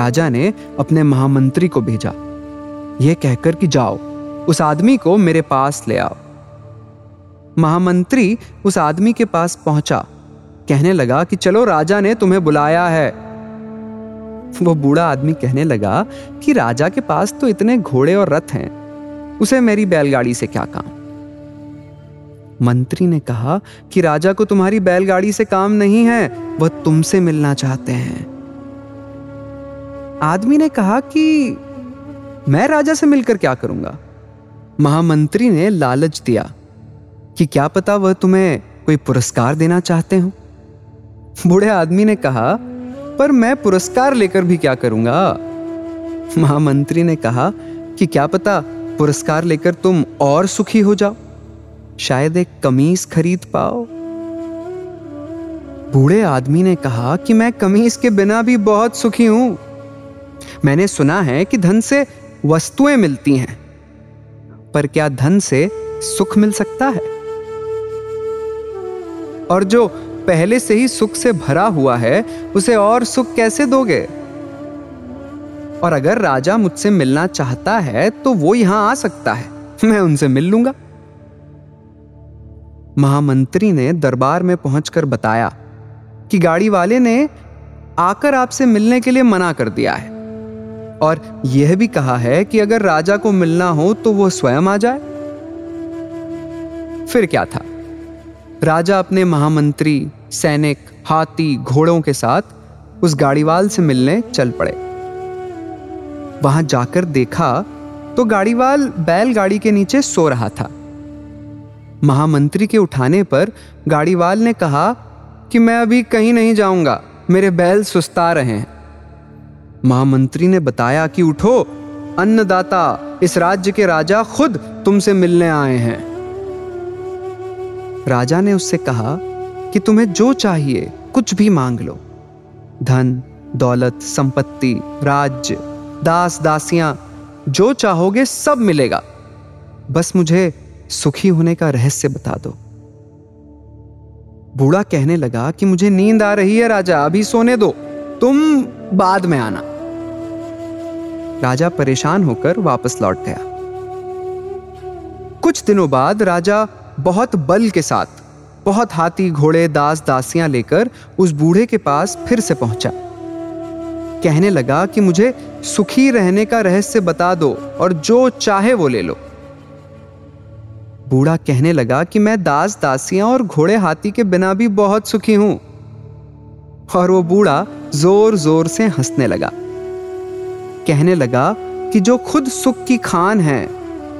राजा ने अपने महामंत्री को भेजा। यह कहकर कि जाओ, उस आदमी को मेरे पास ले आओ। महामंत्री उस आदमी के पास पहुँचा। कहने लगा कि चलो राजा ने तुम्हें बुलाया है। वो बूढ़ा आदमी कहने लगा कि राजा के पास तो इतने घोड़े और रथ हैं, उसे मेरी बैलगाड़ी से क्या काम? मंत्री ने कहा कि राजा को तुम्हारी बैलगाड़ी से काम नहीं है, वह तुमसे मिलना चाहते हैं। आदमी ने कहा कि मैं राजा से मिलकर क्या करूँगा? महामंत्री ने लालच दिया कि क्या पता वह तुम्हें कोई पुरस्कार देना चाहते हो। बूढ़े आदमी ने कहा, पर मैं पुरस्कार लेकर भी क्या करूँगा? महामंत्री ने कहा कि क्या पता पुरस्कार लेकर तुम और सुखी हो जाओ, शायद एक कमीज खरीद पाओ। बूढ़े आदमी ने कहा कि मैं कमीज के बिना भी बहुत सुखी हूँ। मैंने सुना है कि धन से वस्तुएँ मिलती हैं, पर क्या धन से सुख मिल सकता है? और जो पहले से ही सुख से भरा हुआ है, उसे और सुख कैसे दोगे? और अगर राजा मुझसे मिलना चाहता है तो वो यहाँ आ सकता है। मैं उनसे मिल लूँगा। महामंत्री ने दरबार में पहुंचकर बताया कि गाड़ी वाले ने आकर आपसे मिलने के लिए मना कर दिया है। और यह भी कहा है कि अगर राजा को मिलना हो तो वह स्वयं आ जाए। फिर क्या था? राजा अपने महामंत्री, सैनिक, हाथी, घोड़ों के साथ उस गाड़ीवाल से मिलने चल पड़े। वहाँ जाकर देखा तो गाड़ीवाल बैलगाड़ी के नीचे सो रहा था। महामंत्री के उठाने पर गाड़ीवाल ने कहा कि मैं अभी कहीं नहीं जाऊँगा, मेरे बैल सुस्ता रहे हैं। महामंत्री ने बताया कि उठो, अन्नदाता, इस राज्य के राजा खुद तुमसे मिलने आए हैं। राजा ने उससे कहा कि तुम्हें जो चाहिए, कुछ भी मांग लो। धन, दौलत, संपत्ति, राज्य, दास, दासियाँ, जो चाहोगे सब मिलेगा। बस मुझे सुखी होने का रहस्य बता दो। बूढ़ा कहने लगा कि मुझे नींद आ रही है, राजा, अभी सोने दो, तुम बाद में आना। राजा परेशान होकर वापस लौट गया। कुछ दिनों बाद राजा बहुत बल के साथ, बहुत हाथी घोड़े दास दासियाँ लेकर उस बूढ़े के पास फिर से पहुँचा। कहने लगा कि मुझे सुखी रहने का रहस्य बता दो और जो चाहे वो ले लो। बूढ़ा कहने लगा कि मैं दास दासियाँ और घोड़े हाथी के बिना भी बहुत सुखी हूँ। और वो बूढ़ा ज़ोर ज़ोर से हंसने लगा। कहने लगा कि जो खुद सुख की खान है,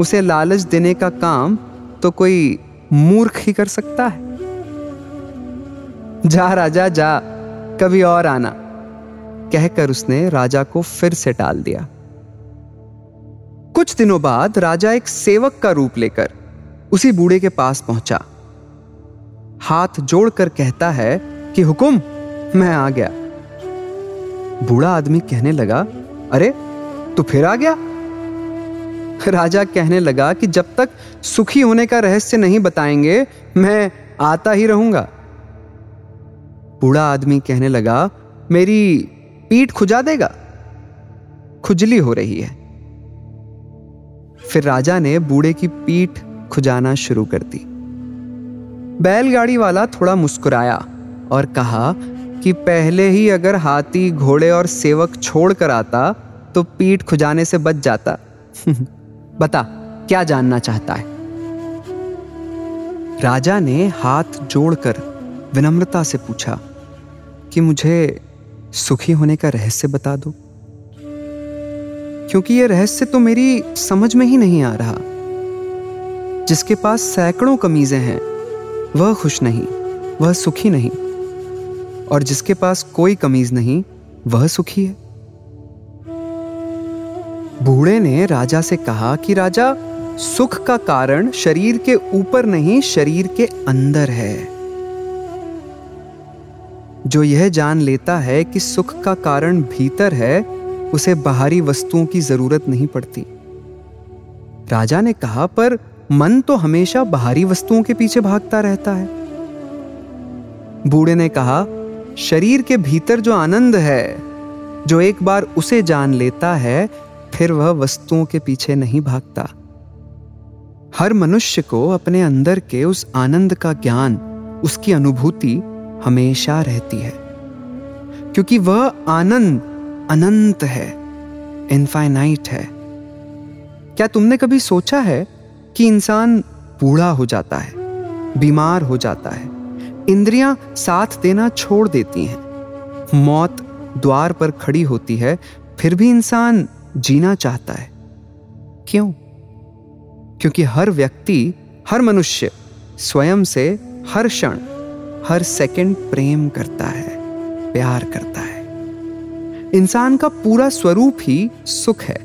उसे लालच देने का काम तो कोई मूर्ख ही कर सकता है। जा राजा, जा, कभी और आना, कहकर उसने राजा को फिर से टाल दिया। कुछ दिनों बाद राजा एक सेवक का रूप लेकर उसी बूढ़े के पास पहुँचा। हाथ जोड़कर कहता है कि हुकुम, मैं आ गया। बूढ़ा आदमी कहने लगा अरे, तू फिर आ गया? राजा कहने लगा कि जब तक सुखी होने का रहस्य नहीं बताएँगे, मैं आता ही रहूँगा। बूढ़ा आदमी कहने लगा, मेरी पीठ खुजा देगा? खुजली हो रही है। फिर राजा ने बूढ़े की पीठ खुजाना शुरू कर दी। बैलगाड़ी वाला थोड़ा मुस्कुराया और कहा कि पहले ही अगर हाथी, घोड़े और सेवक छोड़कर आता तो पीठ खुजाने से बच जाता। बता, क्या जानना चाहता है? राजा ने हाथ जोड़कर विनम्रता से पूछा, कि मुझे सुखी होने का रहस्य बता दो। क्योंकि यह रहस्य तो मेरी समझ में ही नहीं आ रहा। जिसके पास सैकड़ों कमीजें हैं, वह खुश नहीं, वह सुखी नहीं। और जिसके पास कोई कमीज नहीं, वह सुखी है। बूढ़े ने राजा से कहा कि, राजा, सुख का कारण शरीर के ऊपर नहीं, शरीर के अंदर है। जो यह जान लेता है कि सुख का कारण भीतर है, उसे बाहरी वस्तुओं की ज़रूरत नहीं पड़ती। राजा ने कहा, पर मन तो हमेशा बाहरी वस्तुओं के पीछे भागता रहता है। बूढ़े ने कहा, शरीर के भीतर जो आनंद है, जो एक बार उसे जान लेता है फिर वह वस्तुओं के पीछे नहीं भागता। हर मनुष्य को अपने अंदर के उस आनंद का ज्ञान, उसकी अनुभूति हमेशा रहती है। क्योंकि वह आनंद अनंत है इनफाइनाइट है। क्या तुमने कभी सोचा है कि इंसान बूढ़ा हो जाता है, बीमार हो जाता है, इंद्रियाँ साथ देना छोड़ देती हैं, मौत द्वार पर खड़ी होती है, फिर भी इंसान जीना चाहता है। क्यों? क्योंकि हर व्यक्ति, हर मनुष्य स्वयं से हर क्षण, हर सेकंड प्रेम करता है, प्यार करता है। इंसान का पूरा स्वरूप ही सुख है।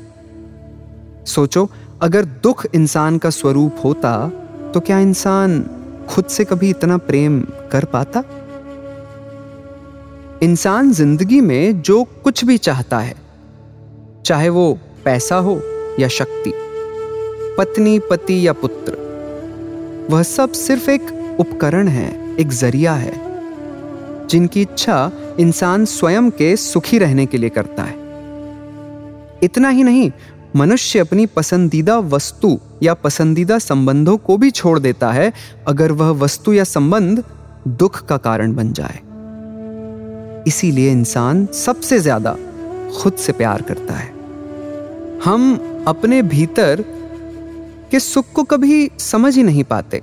सोचो, अगर दुख इंसान का स्वरूप होता तो क्या इंसान खुद से कभी इतना प्रेम कर पाता? इंसान ज़िंदगी में जो कुछ भी चाहता है चाहे वो पैसा हो या शक्ति, पत्नी, पति या पुत्र, वह सब सिर्फ़ एक उपकरण है, एक ज़रिया है, जिनकी इच्छा इंसान स्वयं के सुखी रहने के लिए करता है। इतना ही नहीं, मनुष्य अपनी पसंदीदा वस्तु या पसंदीदा संबंधों को भी छोड़ देता है, अगर वह वस्तु या संबंध दुख का कारण बन जाए। इसीलिए इंसान सबसे ज़्यादा खुद से प्यार करता है। हम अपने भीतर के सुख को कभी समझ ही नहीं पाते।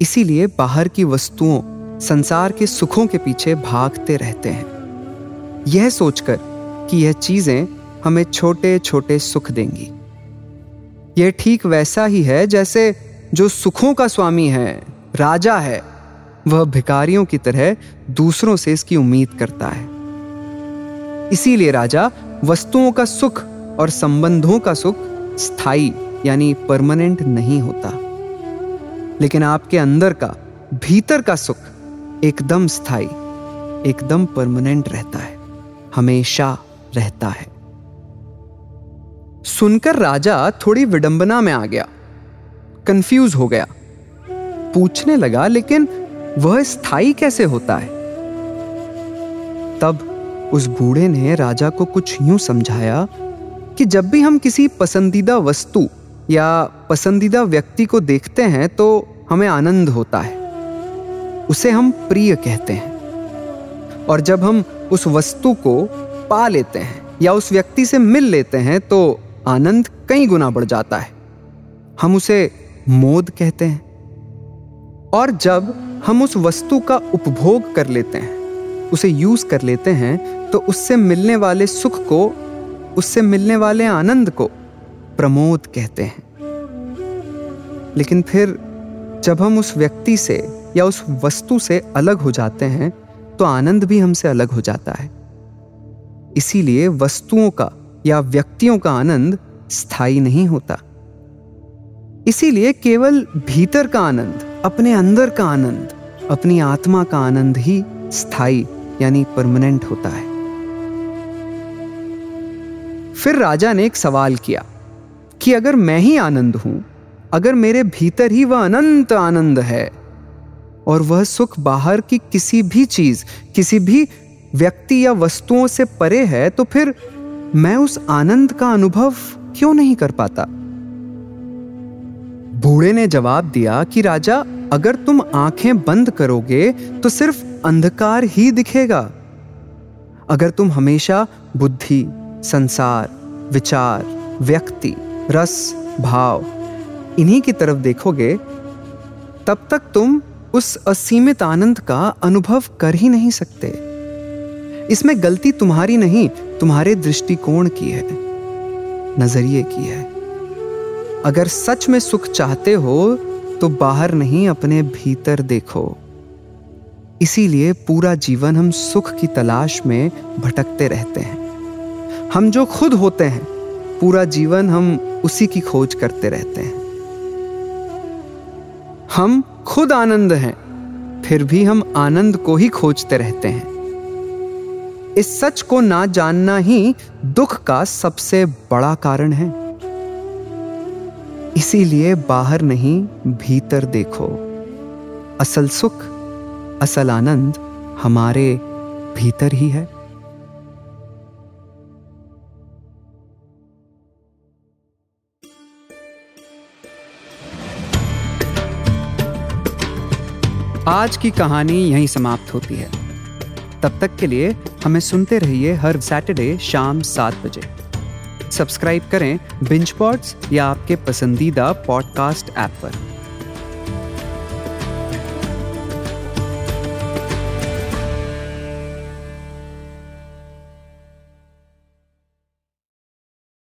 इसीलिए बाहर की वस्तुओं, संसार के सुखों के पीछे भागते रहते हैं। यह सोचकर कि यह चीज़ें हमें छोटे छोटे सुख देंगी। यह ठीक वैसा ही है जैसे जो सुखों का स्वामी है, राजा है, वह भिकारियों की तरह दूसरों से इसकी उम्मीद करता है। इसीलिए राजा, वस्तुओं का सुख और संबंधों का सुख स्थायी, यानी परमानेंट नहीं होता। लेकिन आपके अंदर का, भीतर का सुख एकदम स्थायी, एकदम परमानेंट रहता है, हमेशा रहता है। सुनकर राजा थोड़ी विडंबना में आ गया कंफ्यूज हो गया। पूछने लगा, लेकिन वह स्थायी कैसे होता है? तब उस बूढ़े ने राजा को कुछ यूँ समझाया कि जब भी हम किसी पसंदीदा वस्तु या पसंदीदा व्यक्ति को देखते हैं तो हमें आनंद होता है। उसे हम प्रिय कहते हैं। और जब हम उस वस्तु को पा लेते हैं या उस व्यक्ति से मिल लेते हैं तो आनंद कई गुना बढ़ जाता है। हम उसे मोद कहते हैं। और जब हम उस वस्तु का उपभोग कर लेते हैं, उसे यूज़ कर लेते हैं तो उससे मिलने वाले सुख को उससे मिलने वाले आनंद को प्रमोद कहते हैं। लेकिन फिर जब हम उस व्यक्ति से या उस वस्तु से अलग हो जाते हैं तो आनंद भी हमसे अलग हो जाता है। इसीलिए वस्तुओं का या व्यक्तियों का आनंद स्थायी नहीं होता। इसीलिए केवल भीतर का आनंद, अपने अंदर का आनंद, अपनी आत्मा का आनंद ही स्थायी, यानी परमानेंट होता है। फिर राजा ने एक सवाल किया कि अगर मैं ही आनंद हूँ, अगर मेरे भीतर ही वह अनंत आनंद है, और वह सुख बाहर की किसी भी चीज़, किसी भी व्यक्ति या वस्तुओं से परे है तो फिर मैं उस आनंद का अनुभव क्यों नहीं कर पाता? बूढ़े ने जवाब दिया कि राजा, अगर तुम आँखें बंद करोगे तो सिर्फ़ अंधकार ही दिखेगा। अगर तुम हमेशा बुद्धि संसार, विचार, व्यक्ति, रस, भाव, इन्हीं की तरफ़ देखोगे, तब तक तुम उस असीमित आनंद का अनुभव कर ही नहीं सकते। इसमें गलती तुम्हारी नहीं, तुम्हारे दृष्टिकोण की है, नज़रिए की है। अगर सच में सुख चाहते हो तो बाहर नहीं, अपने भीतर देखो। इसीलिए पूरा जीवन हम सुख की तलाश में भटकते रहते हैं। हम जो खुद होते हैं, पूरा जीवन हम उसी की खोज करते रहते हैं। हम खुद आनंद हैं, फिर भी हम आनंद को ही खोजते रहते हैं। इस सच को ना जानना ही दुख का सबसे बड़ा कारण है। इसीलिए बाहर नहीं, भीतर देखो। असल सुख, असल आनंद हमारे भीतर ही है। आज की कहानी यहीं समाप्त होती है। तब तक के लिए हमें सुनते रहिए हर सैटरडे शाम सात बजे। सब्सक्राइब करें बिंच पॉड्स या आपके पसंदीदा पॉडकास्ट ऐप पर।